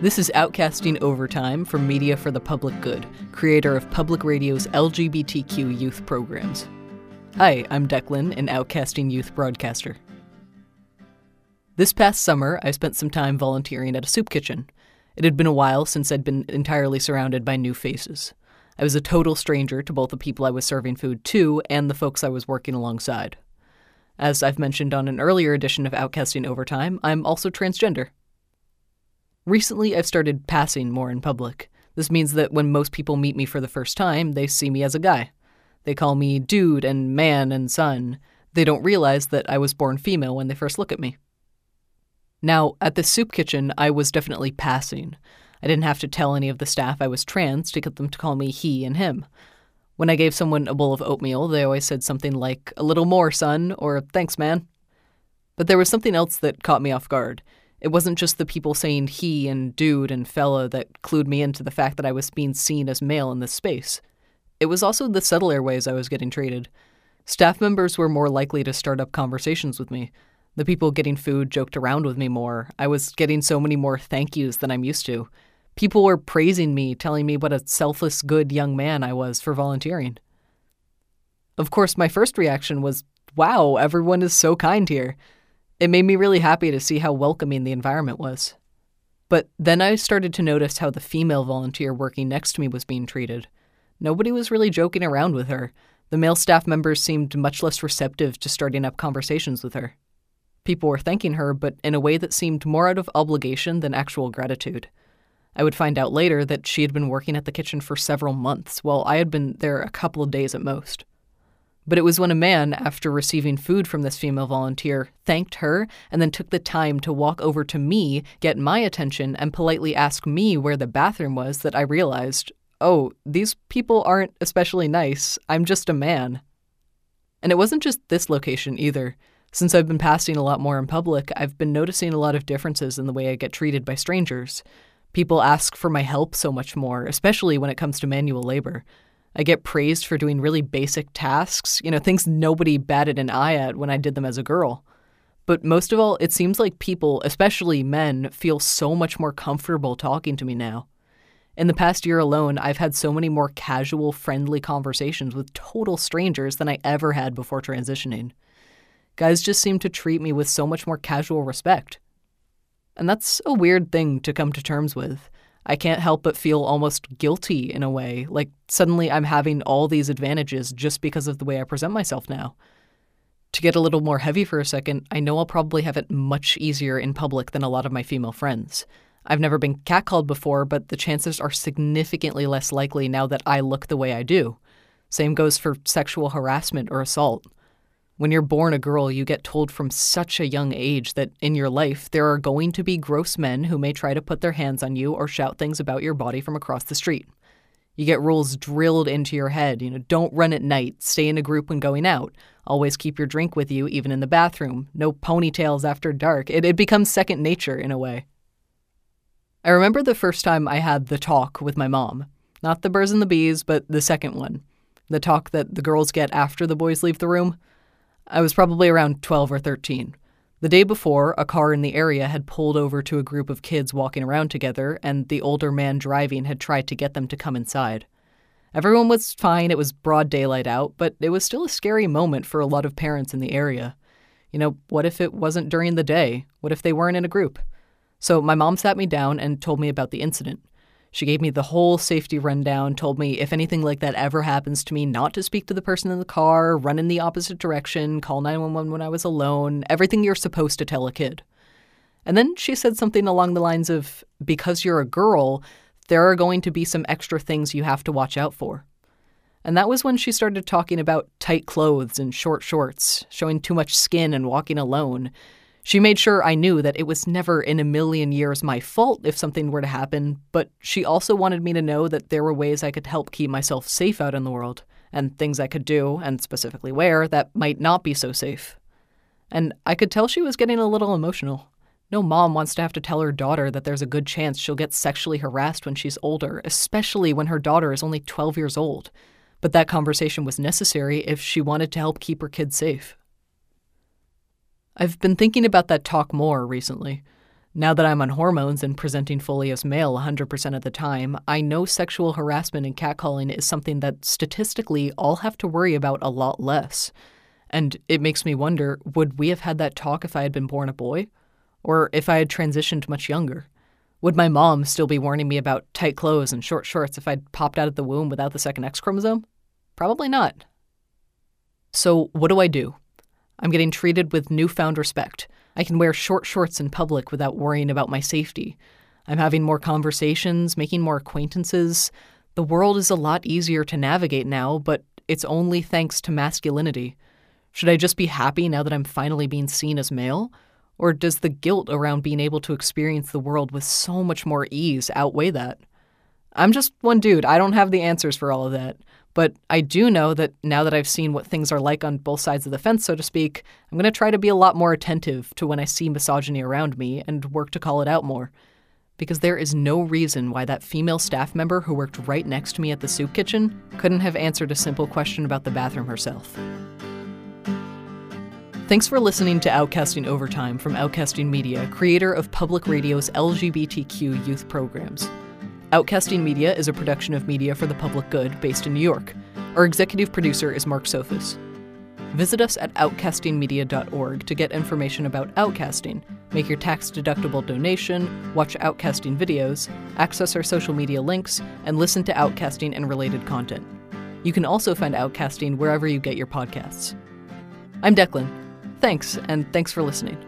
This is Outcasting Overtime from Media for the Public Good, creator of Public Radio's LGBTQ youth programs. Hi, I'm Declan, an Outcasting youth broadcaster. This past summer, I spent some time volunteering at a soup kitchen. It had been a while since I'd been entirely surrounded by new faces. I was a total stranger to both the people I was serving food to and the folks I was working alongside. As I've mentioned on an earlier edition of Outcasting Overtime, I'm also transgender. Recently, I've started passing more in public. This means that when most people meet me for the first time, they see me as a guy. They call me dude and man and son. They don't realize that I was born female when they first look at me. Now, at the soup kitchen, I was definitely passing. I didn't have to tell any of the staff I was trans to get them to call me he and him. When I gave someone a bowl of oatmeal, they always said something like, a little more, son, or thanks, man. But there was something else that caught me off guard. It wasn't just the people saying he and dude and fella that clued me into the fact that I was being seen as male in this space. It was also the subtler ways I was getting treated. Staff members were more likely to start up conversations with me. The people getting food joked around with me more. I was getting so many more thank yous than I'm used to. People were praising me, telling me what a selfless, good young man I was for volunteering. Of course, my first reaction was, wow, everyone is so kind here. It made me really happy to see how welcoming the environment was. But then I started to notice how the female volunteer working next to me was being treated. Nobody was really joking around with her. The male staff members seemed much less receptive to starting up conversations with her. People were thanking her, but in a way that seemed more out of obligation than actual gratitude. I would find out later that she had been working at the kitchen for several months, while I had been there a couple of days at most. But it was when a man, after receiving food from this female volunteer, thanked her and then took the time to walk over to me, get my attention, and politely ask me where the bathroom was that I realized, oh, these people aren't especially nice. I'm just a man. And it wasn't just this location either. Since I've been passing a lot more in public, I've been noticing a lot of differences in the way I get treated by strangers. People ask for my help so much more, especially when it comes to manual labor. I get praised for doing really basic tasks, you know, things nobody batted an eye at when I did them as a girl. But most of all, it seems like people, especially men, feel so much more comfortable talking to me now. In the past year alone, I've had so many more casual, friendly conversations with total strangers than I ever had before transitioning. Guys just seem to treat me with so much more casual respect. And that's a weird thing to come to terms with. I can't help but feel almost guilty in a way, like suddenly I'm having all these advantages just because of the way I present myself now. To get a little more heavy for a second, I know I'll probably have it much easier in public than a lot of my female friends. I've never been catcalled before, but the chances are significantly less likely now that I look the way I do. Same goes for sexual harassment or assault. When you're born a girl, you get told from such a young age that in your life there are going to be gross men who may try to put their hands on you or shout things about your body from across the street. You get rules drilled into your head, you know, don't run at night, stay in a group when going out, always keep your drink with you even in the bathroom, no ponytails after dark. It, it becomes second nature in a way. I remember the first time I had the talk with my mom. Not the birds and the bees, but the second one. The talk that the girls get after the boys leave the room. I was probably around 12 or 13. The day before, a car in the area had pulled over to a group of kids walking around together, and the older man driving had tried to get them to come inside. Everyone was fine, it was broad daylight out, but it was still a scary moment for a lot of parents in the area. You know, what if it wasn't during the day? What if they weren't in a group? So my mom sat me down and told me about the incident. She gave me the whole safety rundown, told me if anything like that ever happens to me, not to speak to the person in the car, run in the opposite direction, call 911 when I was alone, everything you're supposed to tell a kid. And then she said something along the lines of because you're a girl, there are going to be some extra things you have to watch out for. And that was when she started talking about tight clothes and short shorts, showing too much skin and walking alone. She made sure I knew that it was never in a million years my fault if something were to happen, but she also wanted me to know that there were ways I could help keep myself safe out in the world, and things I could do, and specifically where, that might not be so safe. And I could tell she was getting a little emotional. No mom wants to have to tell her daughter that there's a good chance she'll get sexually harassed when she's older, especially when her daughter is only 12 years old. But that conversation was necessary if she wanted to help keep her kids safe. I've been thinking about that talk more recently. Now that I'm on hormones and presenting fully as male 100% of the time, I know sexual harassment and catcalling is something that statistically I'll have to worry about a lot less. And it makes me wonder would we have had that talk if I had been born a boy? Or if I had transitioned much younger? Would my mom still be warning me about tight clothes and short shorts if I'd popped out of the womb without the second X chromosome? Probably not. So, what do I do? I'm getting treated with newfound respect. I can wear short shorts in public without worrying about my safety. I'm having more conversations, making more acquaintances. The world is a lot easier to navigate now, but it's only thanks to masculinity. Should I just be happy now that I'm finally being seen as male? Or does the guilt around being able to experience the world with so much more ease outweigh that? I'm just one dude. I don't have the answers for all of that. But I do know that now that I've seen what things are like on both sides of the fence, so to speak, I'm going to try to be a lot more attentive to when I see misogyny around me and work to call it out more. Because there is no reason why that female staff member who worked right next to me at the soup kitchen couldn't have answered a simple question about the bathroom herself. Thanks for listening to Outcasting Overtime from Outcasting Media, creator of Public Radio's LGBTQ youth programs. Outcasting Media is a production of Media for the Public Good based in New York. Our executive producer is Marc Sophos. Visit us at outcastingmedia.org to get information about outcasting, make your tax deductible donation, watch outcasting videos, access our social media links, and listen to outcasting and related content. You can also find outcasting wherever you get your podcasts. I'm Declan. Thanks, and thanks for listening.